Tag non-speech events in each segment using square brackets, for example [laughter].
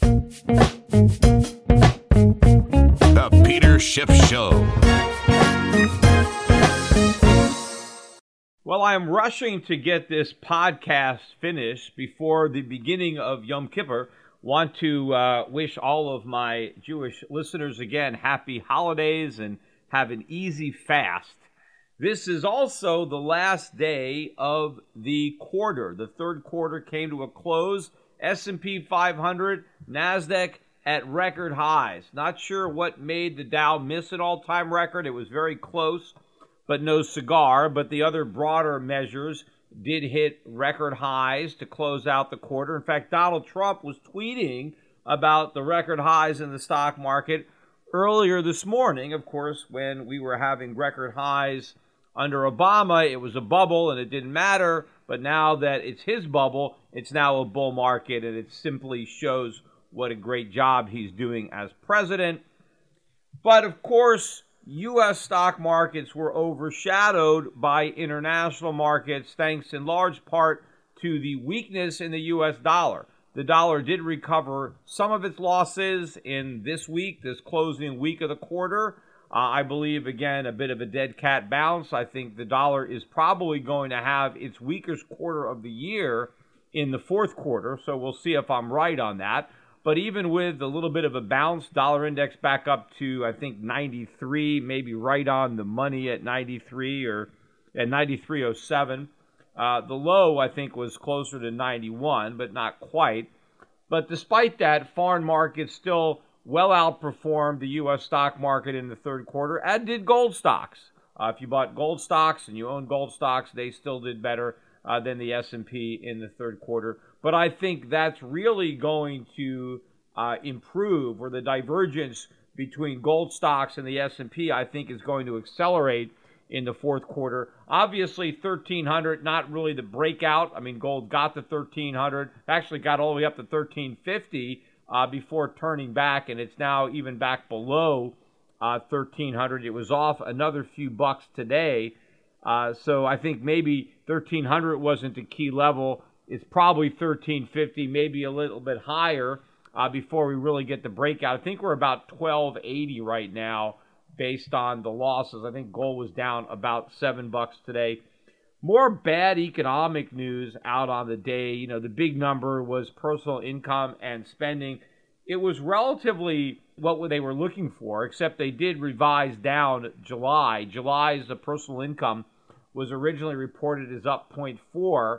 The Peter Schiff Show. Well, I am rushing to get this podcast finished before the beginning of Yom Kippur. Want to uh, wish all of my Jewish listeners again happy holidays and have an easy fast. This is also the last day of the quarter. The third quarter came to a close S&P 500, Nasdaq at record highs. Not sure what made the Dow miss an all-time record. It was very close, but no cigar. But the other broader measures did hit record highs to close out the quarter. In fact, Donald Trump was tweeting about the record highs in the stock market earlier this morning. Of course, when we were having record highs under Obama, it was a bubble and it didn't matter. But now that it's his bubble, it's now a bull market, and it simply shows what a great job he's doing as president. But of course, U.S. stock markets were overshadowed by international markets, thanks in large part to the weakness in the U.S. dollar. The dollar did recover some of its losses in this week, this closing week of the quarter. Uh, I believe, again, a bit of a dead cat bounce. I think the dollar is probably going to have its weakest quarter of the year in the fourth quarter. So we'll see if I'm right on that. But even with a little bit of a bounce, dollar index back up to, I think, 93, maybe right on the money at 93 or at 93.07. Uh, the low, I think, was closer to 91, but not quite. But despite that, foreign markets still well outperformed the U.S. stock market in the third quarter, and did gold stocks. Uh, if you bought gold stocks and you own gold stocks, they still did better uh, than the S&P in the third quarter. But I think that's really going to uh, improve, or the divergence between gold stocks and the S&P, I think, is going to accelerate in the fourth quarter. Obviously, 1300, not really the breakout. I mean, gold got to 1300, actually got all the way up to 1350 uh, before turning back, and it's now even back below uh, 1300. It was off another few bucks today. Uh, so I think maybe 1300 wasn't a key level. It's probably 1350, maybe a little bit higher uh, before we really get the breakout. I think we're about 1280 right now based on the losses. I think gold was down about seven bucks today more bad economic news out on the day. You know, the big number was personal income and spending. It was relatively what they were looking for, except they did revise down July. July's the personal income was originally reported as up 0.4,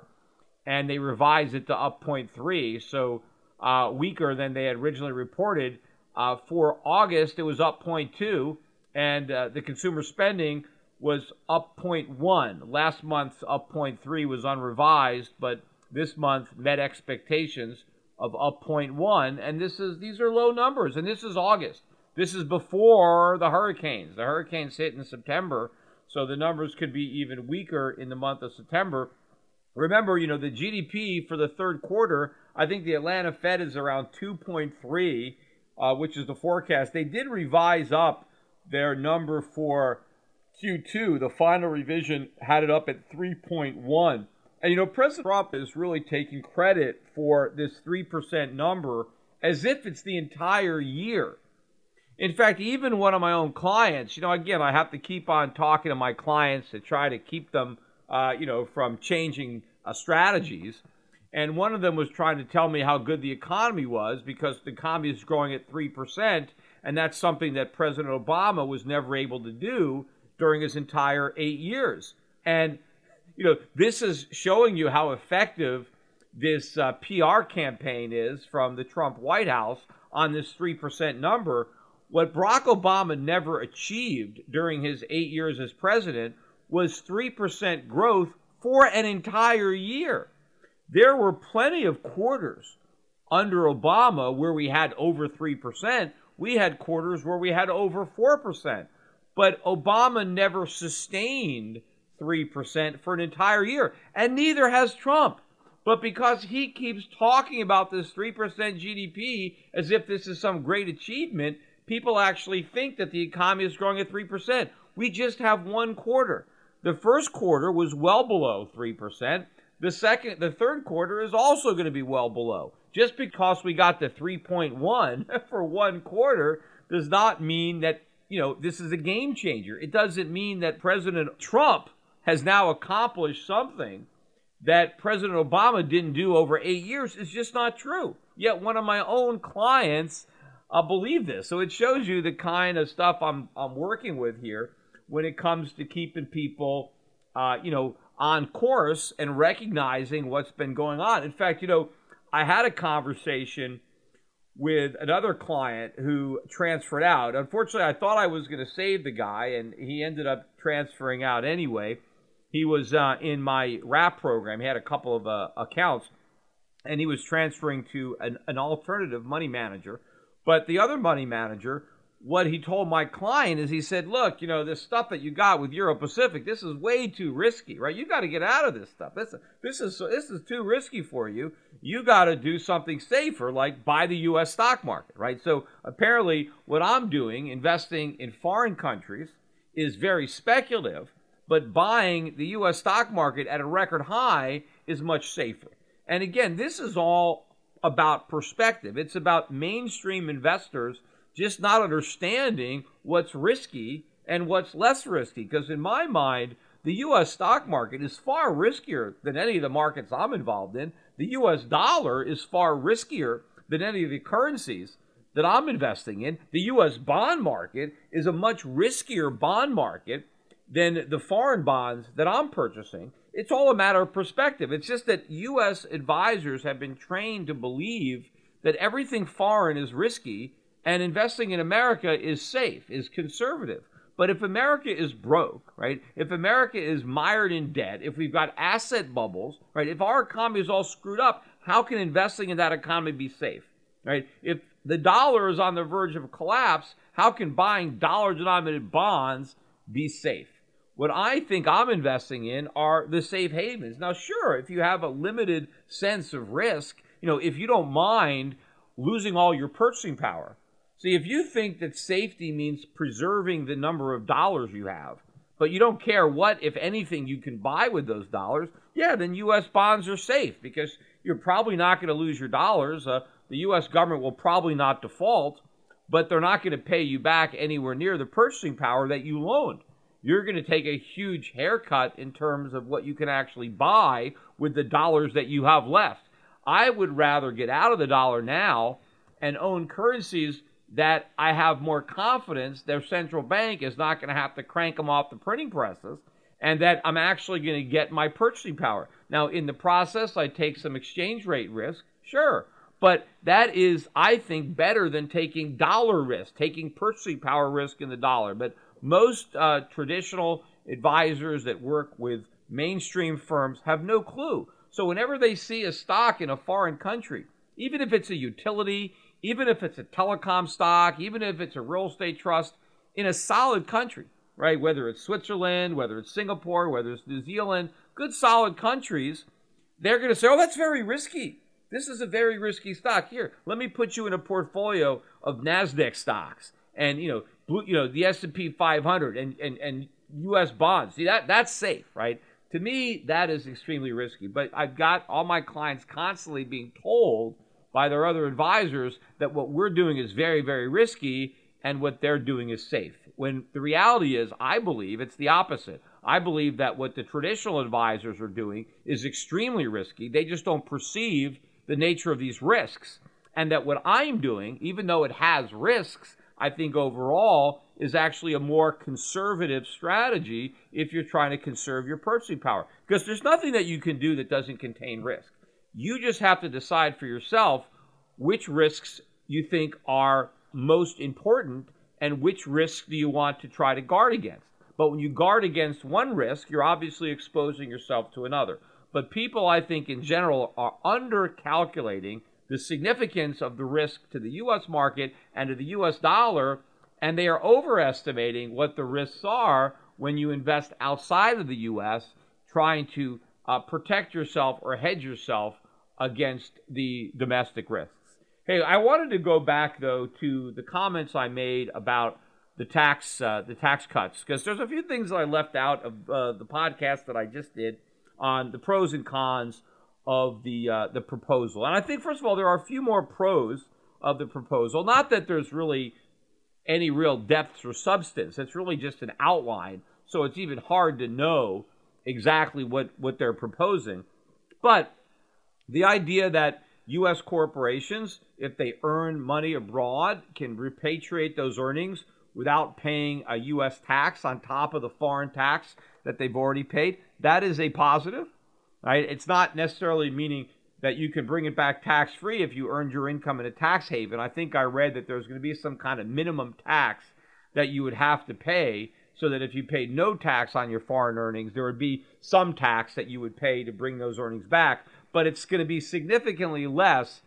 and they revised it to up 0.3, so uh, weaker than they had originally reported. Uh, for August, it was up 0.2, and uh, the consumer spending was up 0.1. Last month's up 0.3 was unrevised, but this month met expectations of up 0.1 and this is these are low numbers and this is August. This is before the hurricanes. The hurricanes hit in September, so the numbers could be even weaker in the month of September. remember, you know, the GDP for the third quarter, I think the Atlanta Fed is around 2.3, uh, which is the forecast. They did revise up their number for Q2. The final revision had it up at 3.1. And, you know, President Trump is really taking credit for this 3% number as if it's the entire year. In fact, even one of my own clients, you know, again, I have to keep on talking to my clients to try to keep them, uh, you know, from changing uh, strategies. And one of them was trying to tell me how good the economy was because the economy is growing at 3%. And that's something that President Obama was never able to do during his entire eight years. And, you know, this is showing you how effective this uh, PR campaign is from the Trump White House on this 3% number what Barack Obama never achieved during his eight years as president was 3% growth for an entire year. There were plenty of quarters under Obama where we had over 3%. We had quarters where we had over 4%. But Obama never sustained 3% for an entire year. And neither has Trump. But because he keeps talking about this 3% GDP as if this is some great achievement, people actually think that the economy is growing at 3%. We just have one quarter. The first quarter was well below 3%. The second the third quarter is also going to be well below. Just because we got the 3.1 [laughs] for one quarter does not mean that, you know, this is a game changer. It doesn't mean that President Trump has now accomplished something that President Obama didn't do over 8 years. It's just not true. Yet one of my own clients uh, believe this. So it shows you the kind of stuff I'm I'm working with here when it comes to keeping people, uh, you know, on course and recognizing what's been going on. In fact, you know, I had a conversation with another client who transferred out. Unfortunately, I thought I was going to save the guy, and he ended up transferring out anyway. He was uh, in my wrap program. He had a couple of uh, accounts, and he was transferring to an, an alternative money manager but the other money manager, what he told my client is he said, look, you know, this stuff that you got with Euro Pacific, this is way too risky, right? You got to get out of this stuff. This, this is this is too risky for you. You got to do something safer, like buy the U.S. stock market, right? So apparently, what I'm doing, investing in foreign countries, is very speculative, but buying the U.S. stock market at a record high is much safer. And again, this is all about perspective. It's about mainstream investors just not understanding what's risky and what's less risky. Because in my mind, the U.S. stock market is far riskier than any of the markets I'm involved in. The U.S. dollar is far riskier than any of the currencies that I'm investing in. The U.S. bond market is a much riskier bond market than the foreign bonds that I'm purchasing it's all a matter of perspective. It's just that U.S. advisors have been trained to believe that everything foreign is risky and investing in America is safe, is conservative. But if America is broke, right? If America is mired in debt, if we've got asset bubbles, right? If our economy is all screwed up, how can investing in that economy be safe, right? If the dollar is on the verge of collapse, how can buying dollar denominated bonds be safe? What I think I'm investing in are the safe havens. Now, sure, if you have a limited sense of risk, you know, if you don't mind losing all your purchasing power. See, if you think that safety means preserving the number of dollars you have, but you don't care what, if anything, you can buy with those dollars, yeah, then U.S. bonds are safe because you're probably not going to lose your dollars. Uh, the U.S. government will probably not default, but they're not going to pay you back anywhere near the purchasing power that you loaned you're going to take a huge haircut in terms of what you can actually buy with the dollars that you have left. I would rather get out of the dollar now and own currencies that I have more confidence their central bank is not going to have to crank them off the printing presses and that I'm actually going to get my purchasing power. Now, in the process, I take some exchange rate risk, sure, but that is, I think, better than taking dollar risk, taking purchasing power risk in the dollar. But most uh, traditional advisors that work with mainstream firms have no clue. So whenever they see a stock in a foreign country, even if it's a utility, even if it's a telecom stock, even if it's a real estate trust in a solid country, right? Whether it's Switzerland, whether it's Singapore, whether it's New Zealand, good solid countries, they're going to say, oh, that's very risky. This is a very risky stock. Here, let me put you in a portfolio of Nasdaq stocks and you know, blue, you know, the S and P 500 and and and U.S. bonds. See that that's safe, right? To me, that is extremely risky. But I've got all my clients constantly being told by their other advisors that what we're doing is very, very risky and what they're doing is safe. When the reality is, I believe it's the opposite. I believe that what the traditional advisors are doing is extremely risky. They just don't perceive the nature of these risks. And that what I'm doing, even though it has risks, I think overall is actually a more conservative strategy if you're trying to conserve your purchasing power. Because there's nothing that you can do that doesn't contain risk. You just have to decide for yourself which risks you think are most important and which risks do you want to try to guard against. But when you guard against one risk, you're obviously exposing yourself to another. But people, I think, in general, are undercalculating the significance of the risk to the U.S. market and to the U.S. dollar, and they are overestimating what the risks are when you invest outside of the U.S., trying to uh, protect yourself or hedge yourself against the domestic risks. Hey, I wanted to go back though to the comments I made about the tax uh, the tax cuts because there's a few things that I left out of uh, the podcast that I just did on the pros and cons of the uh, the proposal. And I think first of all there are a few more pros of the proposal. Not that there's really any real depth or substance. It's really just an outline. So it's even hard to know exactly what, what they're proposing. But the idea that U.S. corporations, if they earn money abroad, can repatriate those earnings without paying a U.S. tax on top of the foreign tax that they've already paid, that is a positive. Right? It's not necessarily meaning that you can bring it back tax free if you earned your income in a tax haven. I think I read that there's going to be some kind of minimum tax that you would have to pay so that if you paid no tax on your foreign earnings, there would be some tax that you would pay to bring those earnings back, but it's going to be significantly less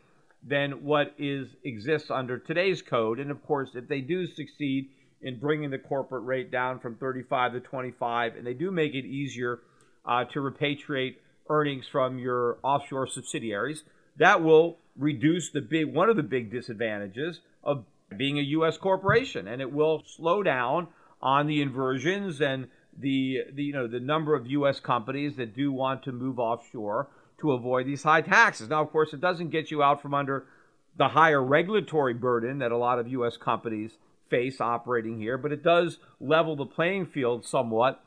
than what is exists under today's code. And of course, if they do succeed in bringing the corporate rate down from 35 to 25, and they do make it easier uh, to repatriate earnings from your offshore subsidiaries. That will reduce the big one of the big disadvantages of being a U.S. corporation, and it will slow down on the inversions and the, the you know the number of U.S. companies that do want to move offshore to avoid these high taxes. Now, of course, it doesn't get you out from under the higher regulatory burden that a lot of U.S. companies face operating here, but it does level the playing field somewhat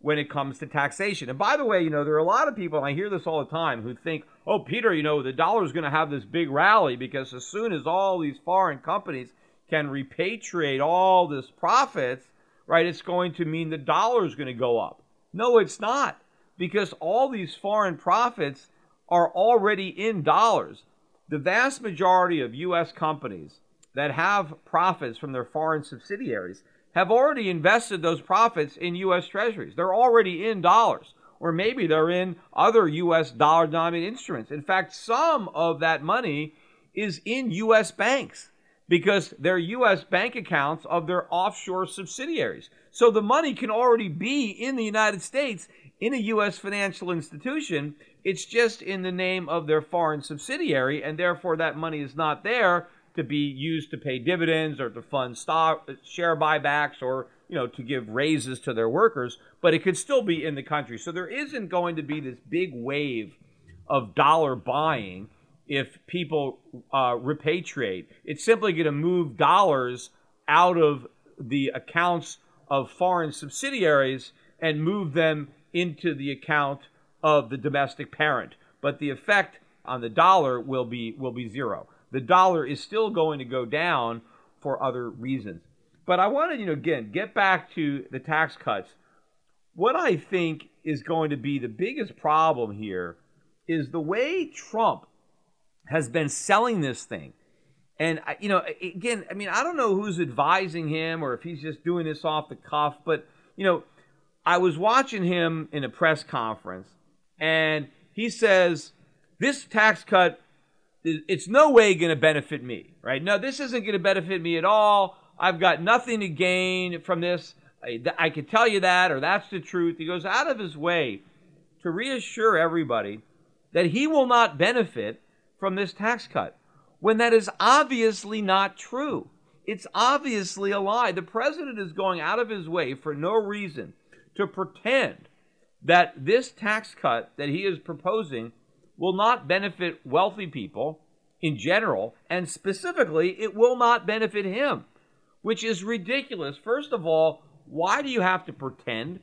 when it comes to taxation. And by the way, you know, there are a lot of people, and I hear this all the time, who think, oh, Peter, you know, the dollar is going to have this big rally because as soon as all these foreign companies can repatriate all this profits, right, it's going to mean the dollar is going to go up. No, it's not because all these foreign profits are already in dollars. The vast majority of U.S. companies that have profits from their foreign subsidiaries have already invested those profits in U.S. treasuries. They're already in dollars, or maybe they're in other U.S. dollar denominated instruments. In fact, some of that money is in U.S. banks because they're U.S. bank accounts of their offshore subsidiaries. So the money can already be in the United States in a U.S. financial institution. It's just in the name of their foreign subsidiary, and therefore that money is not there to be used to pay dividends or to fund stock share buybacks or you know to give raises to their workers but it could still be in the country so there isn't going to be this big wave of dollar buying if people uh, repatriate it's simply going to move dollars out of the accounts of foreign subsidiaries and move them into the account of the domestic parent but the effect on the dollar will be will be zero the dollar is still going to go down for other reasons. But I want to, you know, again, get back to the tax cuts. What I think is going to be the biggest problem here is the way Trump has been selling this thing. And, you know, again, I mean, I don't know who's advising him or if he's just doing this off the cuff, but, you know, I was watching him in a press conference and he says, this tax cut it's no way going to benefit me, right? No, this isn't going to benefit me at all. I've got nothing to gain from this. I, I can tell you that, or that's the truth. He goes out of his way to reassure everybody that he will not benefit from this tax cut when that is obviously not true. It's obviously a lie. The president is going out of his way for no reason to pretend that this tax cut that he is proposing will not benefit wealthy people in general, and specifically, it will not benefit him, which is ridiculous. First of all, why do you have to pretend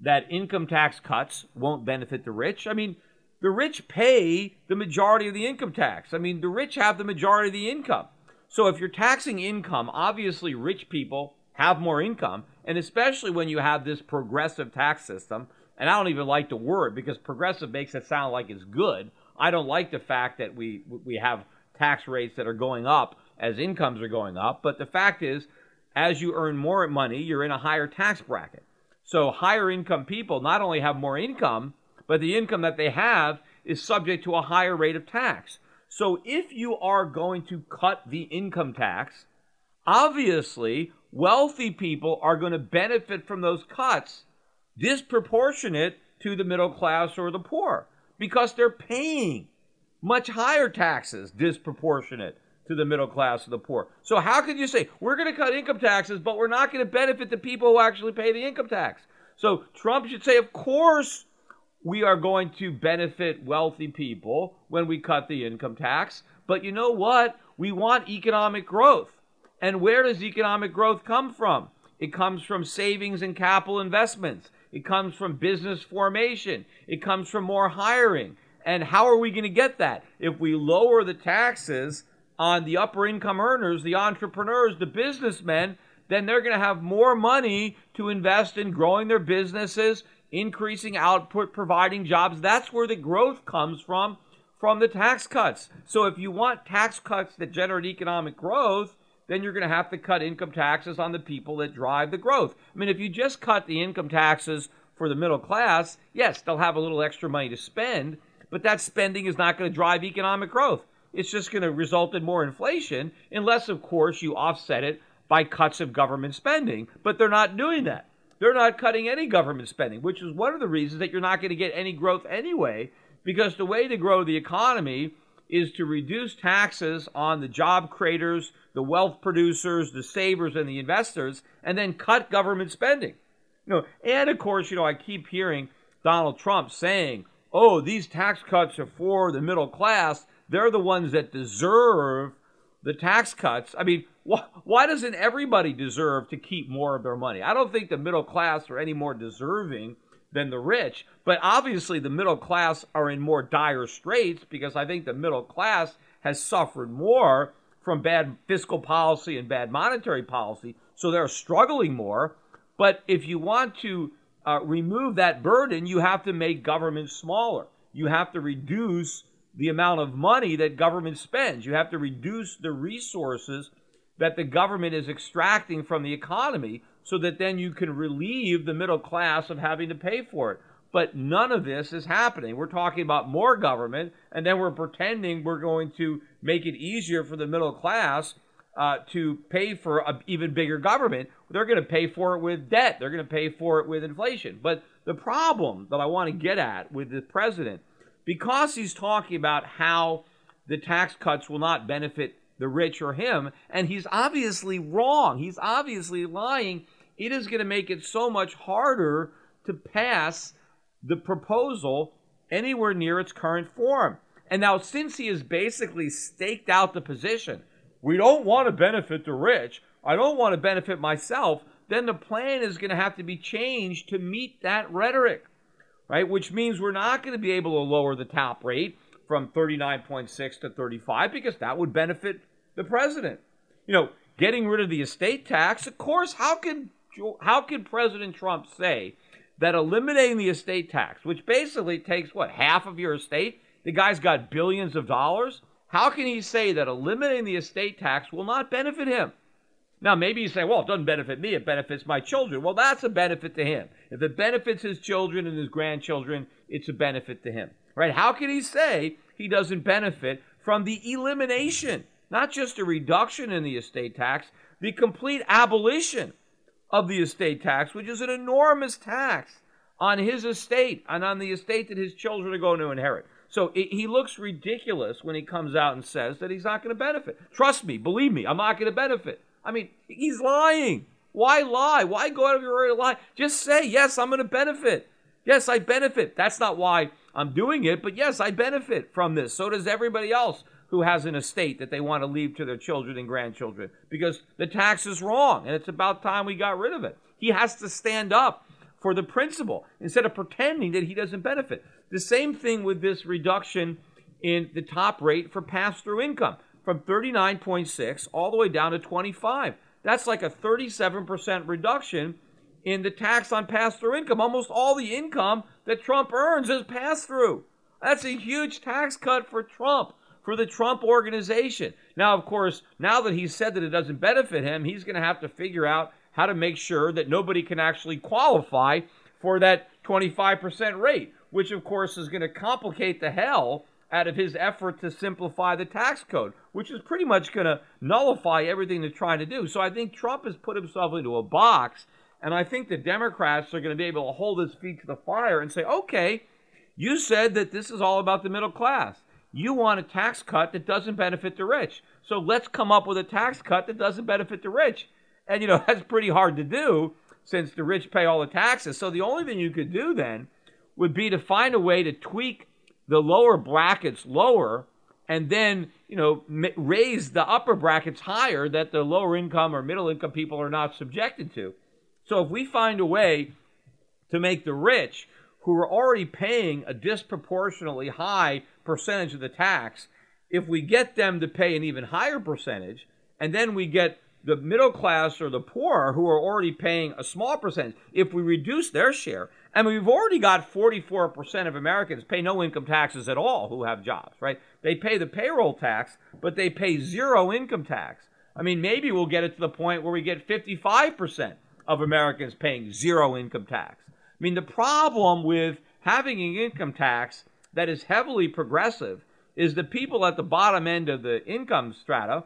that income tax cuts won't benefit the rich? I mean, the rich pay the majority of the income tax. I mean, the rich have the majority of the income. So if you're taxing income, obviously rich people have more income, and especially when you have this progressive tax system, and I don't even like the word because progressive makes it sound like it's good. I don't like the fact that we we have tax rates that are going up as incomes are going up, but the fact is as you earn more money, you're in a higher tax bracket. So higher income people not only have more income, but the income that they have is subject to a higher rate of tax. So if you are going to cut the income tax, obviously wealthy people are going to benefit from those cuts disproportionate to the middle class or the poor because they're paying much higher taxes disproportionate to the middle class or the poor. So how can you say we're going to cut income taxes but we're not going to benefit the people who actually pay the income tax? So Trump should say of course we are going to benefit wealthy people when we cut the income tax, but you know what? We want economic growth. And where does economic growth come from? It comes from savings and capital investments. It comes from business formation. It comes from more hiring. And how are we going to get that? If we lower the taxes on the upper income earners, the entrepreneurs, the businessmen, then they're going to have more money to invest in growing their businesses, increasing output, providing jobs. That's where the growth comes from, from the tax cuts. So if you want tax cuts that generate economic growth, then you're going to have to cut income taxes on the people that drive the growth. I mean, if you just cut the income taxes for the middle class, yes, they'll have a little extra money to spend, but that spending is not going to drive economic growth. It's just going to result in more inflation, unless, of course, you offset it by cuts of government spending. But they're not doing that. They're not cutting any government spending, which is one of the reasons that you're not going to get any growth anyway, because the way to grow the economy is to reduce taxes on the job creators, the wealth producers, the savers, and the investors, and then cut government spending. You know, and of course, you know, I keep hearing Donald Trump saying, "Oh, these tax cuts are for the middle class. They're the ones that deserve the tax cuts." I mean, why, why doesn't everybody deserve to keep more of their money? I don't think the middle class are any more deserving than the rich. But obviously, the middle class are in more dire straits because I think the middle class has suffered more from bad fiscal policy and bad monetary policy. So they're struggling more. But if you want to uh, remove that burden, you have to make government smaller. You have to reduce the amount of money that government spends. You have to reduce the resources that the government is extracting from the economy so that then you can relieve the middle class of having to pay for it. But none of this is happening. We're talking about more government, and then we're pretending we're going to make it easier for the middle class uh, to pay for an even bigger government. They're going to pay for it with debt. They're going to pay for it with inflation. But the problem that I want to get at with the president, because he's talking about how the tax cuts will not benefit the rich or him. And he's obviously wrong. He's obviously lying. It is going to make it so much harder to pass the proposal anywhere near its current form. And now, since he has basically staked out the position, we don't want to benefit the rich, I don't want to benefit myself, then the plan is going to have to be changed to meet that rhetoric, right? Which means we're not going to be able to lower the top rate from 39.6 to 35 because that would benefit the president. You know, getting rid of the estate tax, of course, how can how can President Trump say that eliminating the estate tax, which basically takes what, half of your estate, the guy's got billions of dollars, how can he say that eliminating the estate tax will not benefit him? Now, maybe you say, well, it doesn't benefit me, it benefits my children. Well, that's a benefit to him. If it benefits his children and his grandchildren, it's a benefit to him. Right? How can he say he doesn't benefit from the elimination not just a reduction in the estate tax, the complete abolition of the estate tax, which is an enormous tax on his estate and on the estate that his children are going to inherit. So he looks ridiculous when he comes out and says that he's not going to benefit. Trust me, believe me, I'm not going to benefit. I mean, he's lying. Why lie? Why go out of your way to lie? Just say, yes, I'm going to benefit. Yes, I benefit. That's not why I'm doing it, but yes, I benefit from this. So does everybody else who has an estate that they want to leave to their children and grandchildren because the tax is wrong and it's about time we got rid of it. He has to stand up for the principle instead of pretending that he doesn't benefit. The same thing with this reduction in the top rate for pass through income from 39.6 all the way down to 25. That's like a 37% reduction in the tax on pass through income. Almost all the income that Trump earns is pass through. That's a huge tax cut for Trump, for the Trump organization. Now, of course, now that he's said that it doesn't benefit him, he's going to have to figure out how to make sure that nobody can actually qualify for that 25% rate, which of course is going to complicate the hell out of his effort to simplify the tax code, which is pretty much going to nullify everything they're trying to do. So I think Trump has put himself into a box, and I think the Democrats are going to be able to hold his feet to the fire and say, okay, you said that this is all about the middle class. You want a tax cut that doesn't benefit the rich. So let's come up with a tax cut that doesn't benefit the rich. And, you know, [laughs] that's pretty hard to do since the rich pay all the taxes. So the only thing you could do then would be to find a way to tweak the lower brackets lower and then, you know, raise the upper brackets higher that the lower income or middle income people are not subjected to. So if we find a way to make the rich who are already paying a disproportionately high percentage of the tax, if we get them to pay an even higher percentage, and then we get the middle class or the poor who are already paying a small percentage, if we reduce their share, and we've already got 44% of Americans pay no income taxes at all who have jobs, right? They pay the payroll tax, but they pay zero income tax. I mean, maybe we'll get it to the point where we get 55% of Americans paying zero income tax. I mean, the problem with having an income tax that is heavily progressive is the people at the bottom end of the income strata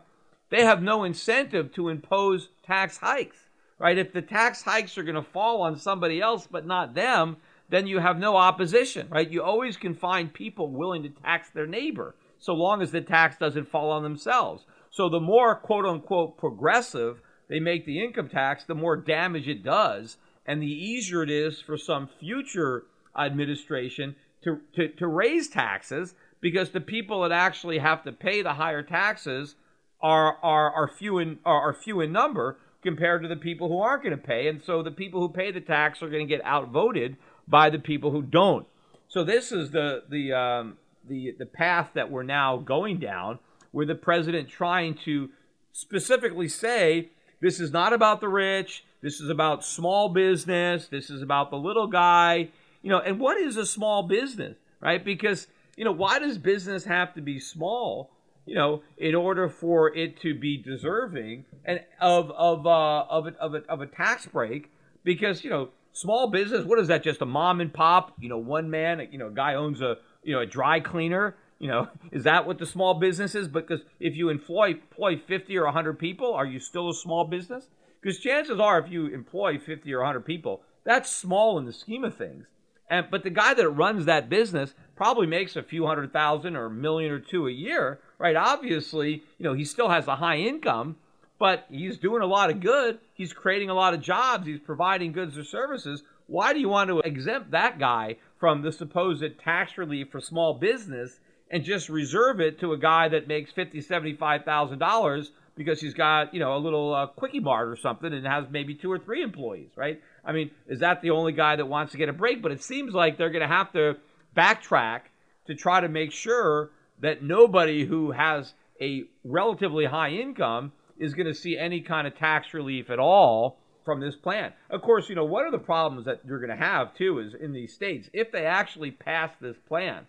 they have no incentive to impose tax hikes, right? If the tax hikes are going to fall on somebody else but not them, then you have no opposition, right? You always can find people willing to tax their neighbor so long as the tax doesn't fall on themselves. So the more quote unquote progressive they make the income tax, the more damage it does, and the easier it is for some future administration to, to, to raise taxes because the people that actually have to pay the higher taxes are are are few in are, are few in number compared to the people who aren't going to pay, and so the people who pay the tax are going to get outvoted by the people who don't. So this is the the um, the the path that we're now going down, where the president trying to specifically say this is not about the rich, this is about small business, this is about the little guy, you know. And what is a small business, right? Because you know why does business have to be small? you know, in order for it to be deserving and of of uh, of a, of a, of a tax break, because you know, small business. What is that? Just a mom and pop? You know, one man. You know, guy owns a you know a dry cleaner. You know, [laughs] is that what the small business is? Because if you employ employ fifty or hundred people, are you still a small business? Because chances are, if you employ fifty or hundred people, that's small in the scheme of things. And but the guy that runs that business probably makes a few hundred thousand or a million or two a year right? Obviously, you know, he still has a high income, but he's doing a lot of good. He's creating a lot of jobs. He's providing goods or services. Why do you want to exempt that guy from the supposed tax relief for small business and just reserve it to a guy that makes fifty, seventy-five thousand dollars because he's got you know a little uh, quickie mart or something and has maybe two or three employees, right? I mean, is that the only guy that wants to get a break? But it seems like they're going to have to backtrack to try to make sure that nobody who has a relatively high income is going to see any kind of tax relief at all from this plan. Of course, you know, one of the problems that you're going to have too is in these states, if they actually pass this plan,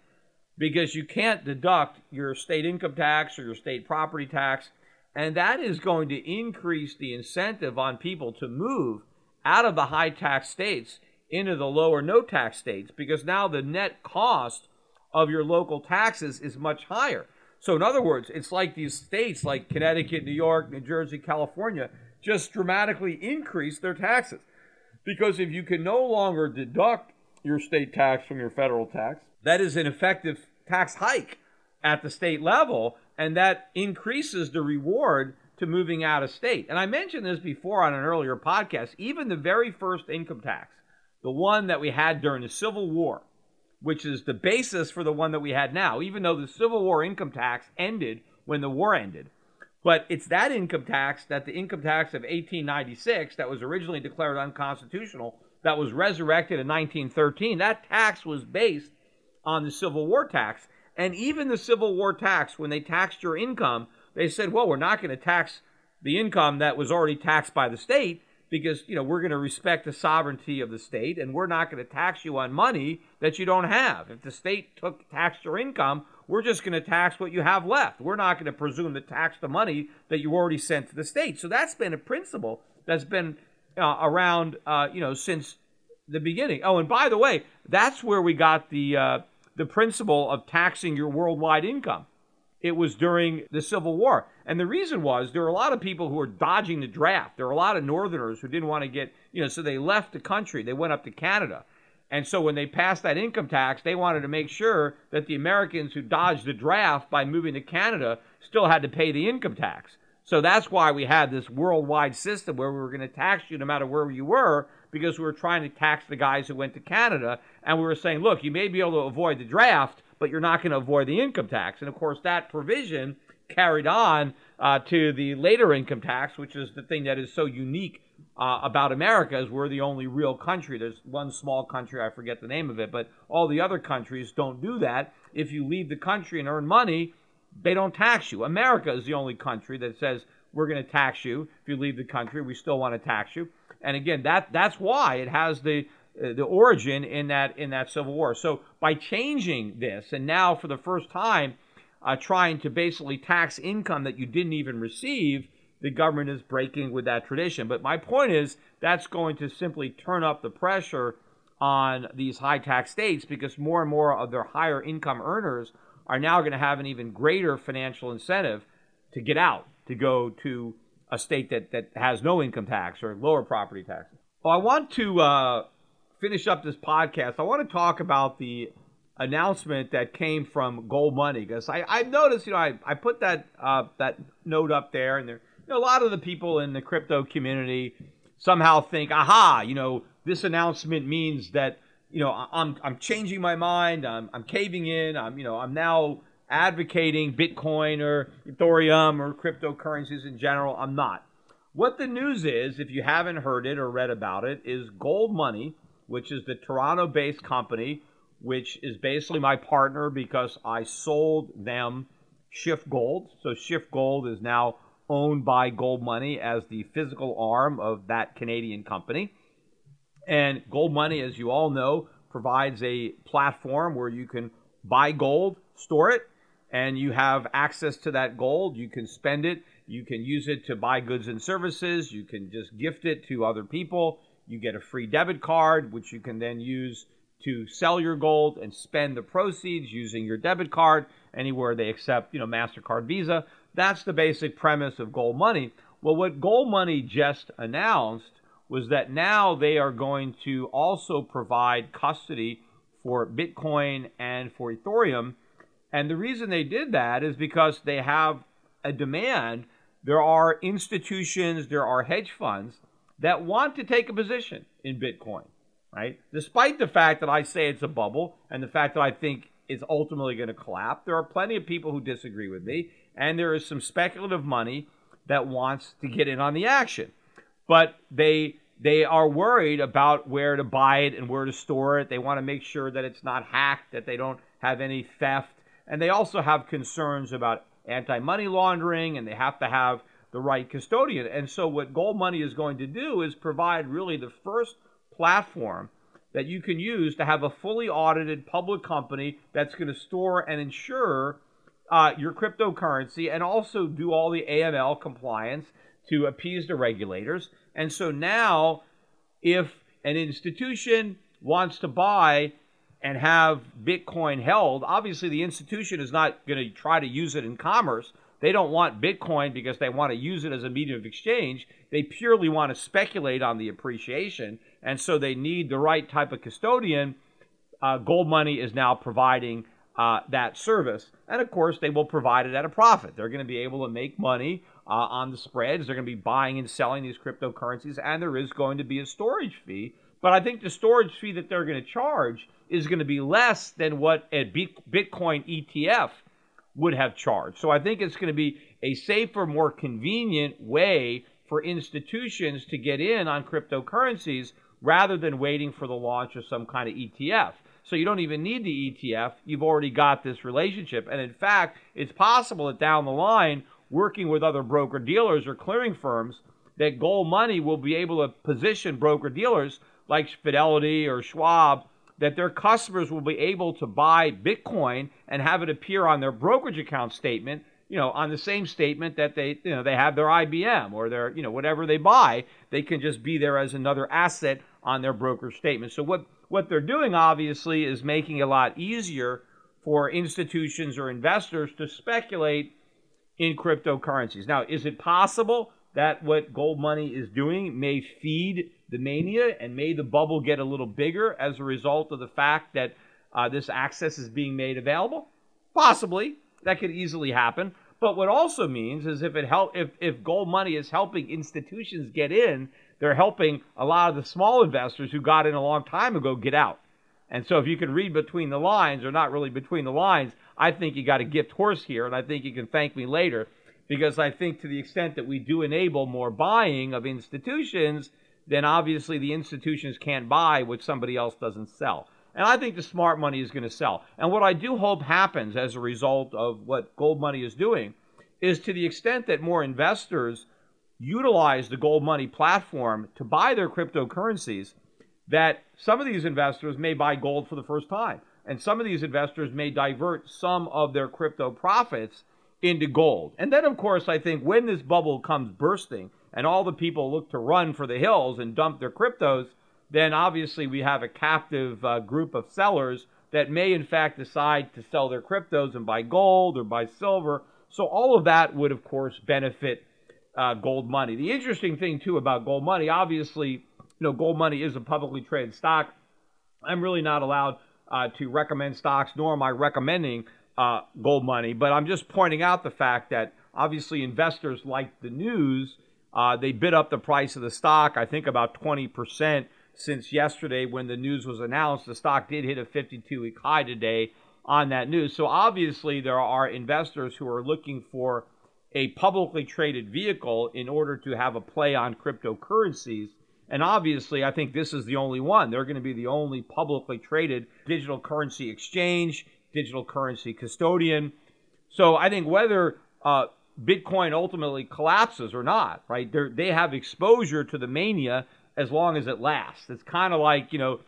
because you can't deduct your state income tax or your state property tax, and that is going to increase the incentive on people to move out of the high tax states into the lower no tax states because now the net cost of your local taxes is much higher. So, in other words, it's like these states like Connecticut, New York, New Jersey, California just dramatically increase their taxes. Because if you can no longer deduct your state tax from your federal tax, that is an effective tax hike at the state level, and that increases the reward to moving out of state. And I mentioned this before on an earlier podcast. Even the very first income tax, the one that we had during the Civil War, which is the basis for the one that we had now, even though the Civil War income tax ended when the war ended. But it's that income tax that the income tax of 1896 that was originally declared unconstitutional, that was resurrected in 1913, that tax was based on the Civil War tax. And even the Civil War tax, when they taxed your income, they said, well, we're not going to tax the income that was already taxed by the state because you know we're going to respect the sovereignty of the state and we're not going to tax you on money that you don't have. If the state took taxed your income we're just going to tax what you have left. We're not going to presume to tax the money that you already sent to the state. So that's been a principle that's been uh, around uh, you know since the beginning. Oh and by the way that's where we got the uh, the principle of taxing your worldwide income it was during the Civil War. And the reason was there were a lot of people who were dodging the draft. There were a lot of Northerners who didn't want to get, you know, so they left the country. They went up to Canada. And so when they passed that income tax, they wanted to make sure that the Americans who dodged the draft by moving to Canada still had to pay the income tax. So that's why we had this worldwide system where we were going to tax you no matter where you were because we were trying to tax the guys who went to Canada. And we were saying, look, you may be able to avoid the draft, but you're not going to avoid the income tax. And of course, that provision carried on uh, to the later income tax, which is the thing that is so unique uh, about America, is we're the only real country. There's one small country, I forget the name of it, but all the other countries don't do that. If you leave the country and earn money, they don't tax you. America is the only country that says we're going to tax you if you leave the country. We still want to tax you. And again, that that's why it has the the origin in that in that civil war. So by changing this, and now for the first time, uh, trying to basically tax income that you didn't even receive, the government is breaking with that tradition. But my point is that's going to simply turn up the pressure on these high tax states because more and more of their higher income earners are now going to have an even greater financial incentive to get out to go to a state that, that has no income tax or lower property taxes. Well, I want to uh, finish up this podcast, I want to talk about the announcement that came from Gold Money because I I've noticed you know I, I put that uh, that note up there and there you know, a lot of the people in the crypto community somehow think aha you know this announcement means that you know I'm I'm changing my mind I'm I'm caving in I'm you know I'm now advocating Bitcoin or Ethereum or cryptocurrencies in general I'm not. What the news is, if you haven't heard it or read about it, is Gold Money which is the Toronto based company, which is basically my partner because I sold them SchiffGold. So SchiffGold is now owned by Gold Money as the physical arm of that Canadian company. And Gold Money, as you all know, provides a platform where you can buy gold, store it, and you have access to that gold. You can spend it. You can use it to buy goods and services. You can just gift it to other people. You get a free debit card, which you can then use to sell your gold and spend the proceeds using your debit card anywhere they accept, you know, MasterCard, Visa. That's the basic premise of Gold Money. Well, what Gold Money just announced was that now they are going to also provide custody for Bitcoin and for Ethereum. And the reason they did that is because they have a demand. There are institutions, there are hedge funds that want to take a position in Bitcoin, right? Despite the fact that I say it's a bubble and the fact that I think it's ultimately going to collapse, there are plenty of people who disagree with me, and there is some speculative money that wants to get in on the action. But they they are worried about where to buy it and where to store it. They want to make sure that it's not hacked, that they don't have any theft, and they also have concerns about anti-money laundering and they have to have the right custodian. And so, what Gold Money is going to do is provide really the first platform that you can use to have a fully audited public company that's going to store and insure uh, your cryptocurrency and also do all the AML compliance to appease the regulators. And so now, if an institution wants to buy and have Bitcoin held, obviously the institution is not going to try to use it in commerce. They don't want Bitcoin because they want to use it as a medium of exchange. They purely want to speculate on the appreciation. And so they need the right type of custodian. Uh, Gold Money is now providing uh, that service. And of course, they will provide it at a profit. They're going to be able to make money uh, on the spreads. They're going to be buying and selling these cryptocurrencies, and there is going to be a storage fee. But I think the storage fee that they're going to charge is going to be less than what a Bitcoin ETF would have charged. So I think it's going to be a safer, more convenient way for institutions to get in on cryptocurrencies rather than waiting for the launch of some kind of ETF. So you don't even need the ETF. You've already got this relationship. And in fact, it's possible that down the line, working with other broker dealers or clearing firms, that Gold Money will be able to position broker dealers like Fidelity or Schwab that their customers will be able to buy Bitcoin and have it appear on their brokerage account statement, you know, on the same statement that they, you know, they have their IBM or their, you know, whatever they buy, they can just be there as another asset on their broker statement. So what what they're doing obviously is making it a lot easier for institutions or investors to speculate in cryptocurrencies. Now, is it possible that what gold money is doing may feed the mania and may the bubble get a little bigger as a result of the fact that uh, this access is being made available? Possibly. That could easily happen. But what also means is if it help if, if gold money is helping institutions get in, they're helping a lot of the small investors who got in a long time ago get out. And so if you can read between the lines, or not really between the lines, I think you got a gift horse here, and I think you can thank me later because I think to the extent that we do enable more buying of institutions, then obviously the institutions can't buy what somebody else doesn't sell. And I think the smart money is going to sell. And what I do hope happens as a result of what gold money is doing is to the extent that more investors utilize the gold money platform to buy their cryptocurrencies, that some of these investors may buy gold for the first time. And some of these investors may divert some of their crypto profits into gold. And then, of course, I think when this bubble comes bursting and all the people look to run for the hills and dump their cryptos, then obviously we have a captive uh, group of sellers that may, in fact, decide to sell their cryptos and buy gold or buy silver. So all of that would, of course, benefit uh, gold money. The interesting thing too about gold money, obviously, you know, gold money is a publicly traded stock. I'm really not allowed uh, to recommend stocks, nor am I recommending uh, gold money. But I'm just pointing out the fact that obviously investors like the news. Uh, they bid up the price of the stock, I think about 20% since yesterday when the news was announced. The stock did hit a 52 week high today on that news. So obviously, there are investors who are looking for a publicly traded vehicle in order to have a play on cryptocurrencies. And obviously, I think this is the only one. They're going to be the only publicly traded digital currency exchange, digital currency custodian. So I think whether uh, Bitcoin ultimately collapses or not, right? They're, they have exposure to the mania as long as it lasts. It's kind of like you know,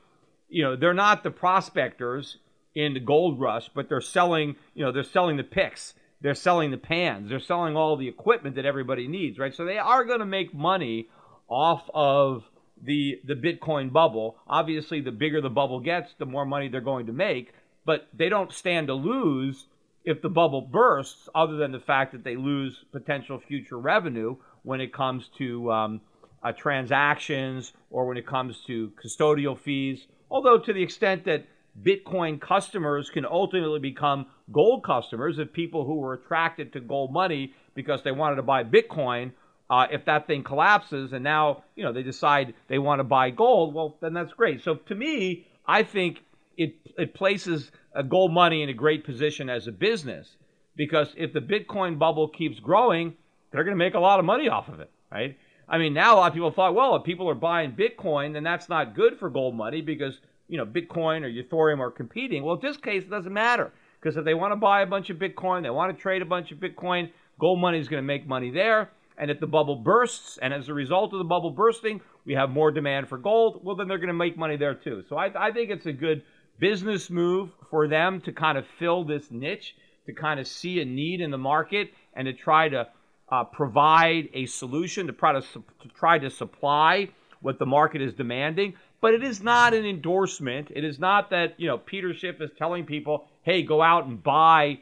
you know, they're not the prospectors in the gold rush, but they're selling, you know, they're selling the picks they're selling the pans, they're selling all the equipment that everybody needs, right? So they are going to make money off of the the Bitcoin bubble. Obviously, the bigger the bubble gets, the more money they're going to make, but they don't stand to lose if the bubble bursts, other than the fact that they lose potential future revenue when it comes to um, uh, transactions or when it comes to custodial fees. Although, to the extent that Bitcoin customers can ultimately become gold customers if people who were attracted to gold money because they wanted to buy Bitcoin, uh, if that thing collapses and now you know they decide they want to buy gold, well then that's great. So to me, I think it it places a gold money in a great position as a business because if the Bitcoin bubble keeps growing, they're going to make a lot of money off of it, right? I mean, now a lot of people thought, well, if people are buying Bitcoin, then that's not good for gold money because you know, Bitcoin or Ethereum are competing. Well, in this case, it doesn't matter because if they want to buy a bunch of Bitcoin, they want to trade a bunch of Bitcoin, gold money is going to make money there. And if the bubble bursts, and as a result of the bubble bursting, we have more demand for gold, well, then they're going to make money there too. So I, I think it's a good business move for them to kind of fill this niche, to kind of see a need in the market, and to try to uh, provide a solution to try to, to try to supply what the market is demanding but it is not an endorsement. It is not that you know Peter Schiff is telling people, "Hey, go out and buy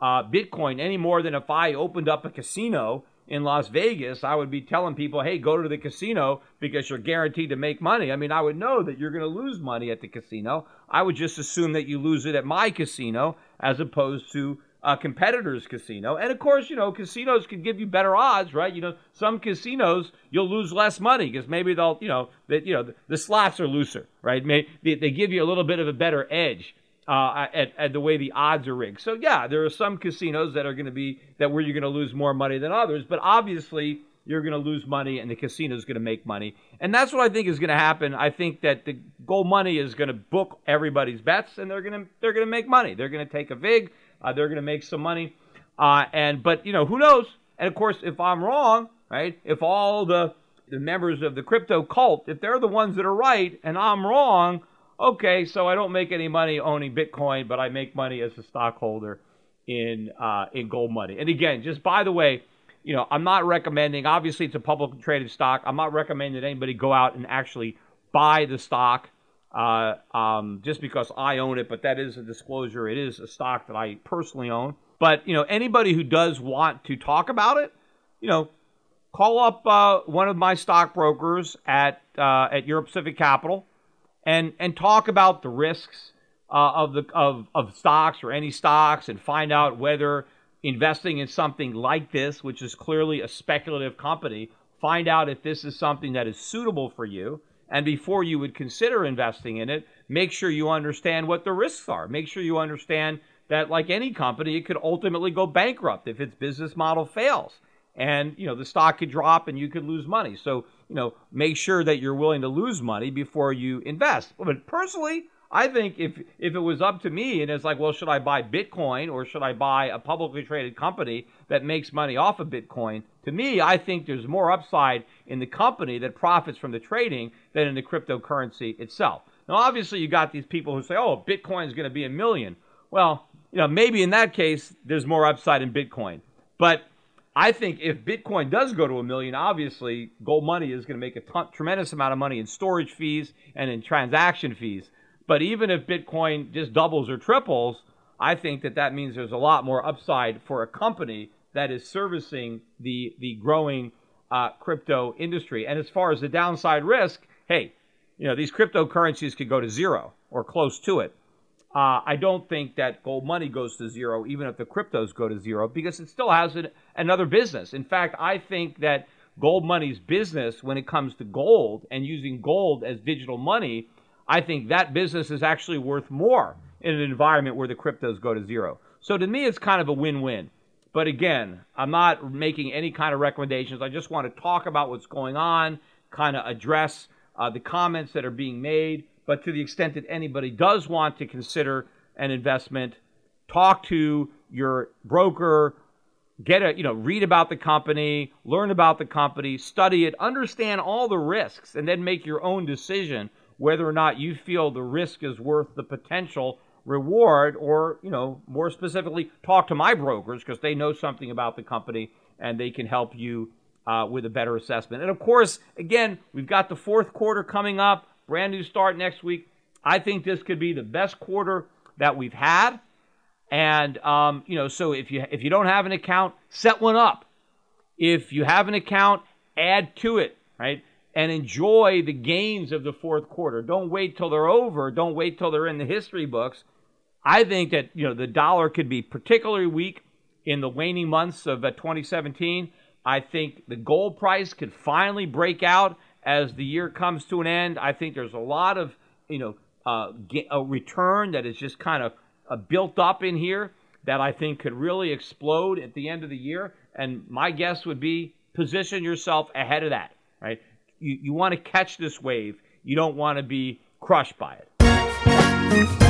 uh, Bitcoin," any more than if I opened up a casino in Las Vegas, I would be telling people, hey, go to the casino because you're guaranteed to make money. I mean, I would know that you're going to lose money at the casino. I would just assume that you lose it at my casino as opposed to a competitor's casino. And of course, you know, casinos can give you better odds, right? You know, some casinos you'll lose less money because maybe they'll, you know, that you know the, the, slots are looser, right? May, they, they give you a little bit of a better edge uh, at, at, the way the odds are rigged. So yeah, there are some casinos that are going to be that where you're going to lose more money than others, but obviously you're going to lose money and the casino is going to make money, and that's what I think is going to happen. I think that the gold money is going to book everybody's bets, and they're going to they're going to make money. They're going to take a vig, uh, they're going to make some money, uh, and but you know who knows? And of course, if I'm wrong, right? If all the the members of the crypto cult, if they're the ones that are right and I'm wrong, okay, so I don't make any money owning Bitcoin, but I make money as a stockholder in uh, in gold money. And again, just by the way, you know, I'm not recommending. Obviously, it's a publicly traded stock. I'm not recommending anybody go out and actually buy the stock uh, um, just because I own it. But that is a disclosure. It is a stock that I personally own. But you know, anybody who does want to talk about it, you know, call up uh, one of my stockbrokers at uh, at Euro Pacific Capital and and talk about the risks uh, of the of of stocks or any stocks and find out whether investing in something like this, which is clearly a speculative company, find out if this is something that is suitable for you. And before you would consider investing in it, make sure you understand what the risks are. Make sure you understand that, like any company, it could ultimately go bankrupt if its business model fails. And, you know, the stock could drop and you could lose money. So you know, make sure that you're willing to lose money before you invest. But personally, I think if if it was up to me and it's like, well, should I buy Bitcoin or should I buy a publicly traded company that makes money off of Bitcoin? To me, I think there's more upside in the company that profits from the trading than in the cryptocurrency itself. Now, obviously, you got these people who say, oh, Bitcoin is going to be a million. Well, you know, maybe in that case, there's more upside in Bitcoin. But I think if Bitcoin does go to a million, obviously gold money is going to make a tremendous amount of money in storage fees and in transaction fees. But even if Bitcoin just doubles or triples, I think that that means there's a lot more upside for a company that is servicing the the growing uh, crypto industry. And as far as the downside risk, hey, you know these cryptocurrencies could go to zero or close to it. Uh, I don't think that gold money goes to zero, even if the cryptos go to zero, because it still has an, another business. In fact, I think that gold money's business, when it comes to gold and using gold as digital money, I think that business is actually worth more in an environment where the cryptos go to zero. So to me, it's kind of a win win. But again, I'm not making any kind of recommendations. I just want to talk about what's going on, kind of address uh, the comments that are being made. But to the extent that anybody does want to consider an investment, talk to your broker, get a, you know, read about the company, learn about the company, study it, understand all the risks, and then make your own decision whether or not you feel the risk is worth the potential reward or, you know, more specifically, talk to my brokers because they know something about the company and they can help you uh, with a better assessment. And of course, again, we've got the fourth quarter coming up brand new start next week. I think this could be the best quarter that we've had. And um, you know, so if you if you don't have an account, set one up. If you have an account, add to it, right? And enjoy the gains of the fourth quarter. Don't wait till they're over. Don't wait till they're in the history books. I think that you know the dollar could be particularly weak in the waning months of uh, 2017. I think the gold price could finally break out as the year comes to an end. I think there's a lot of, you know, uh, a return that is just kind of uh, built up in here that I think could really explode at the end of the year. And my guess would be position yourself ahead of that, right? You, you want to catch this wave. You don't want to be crushed by it.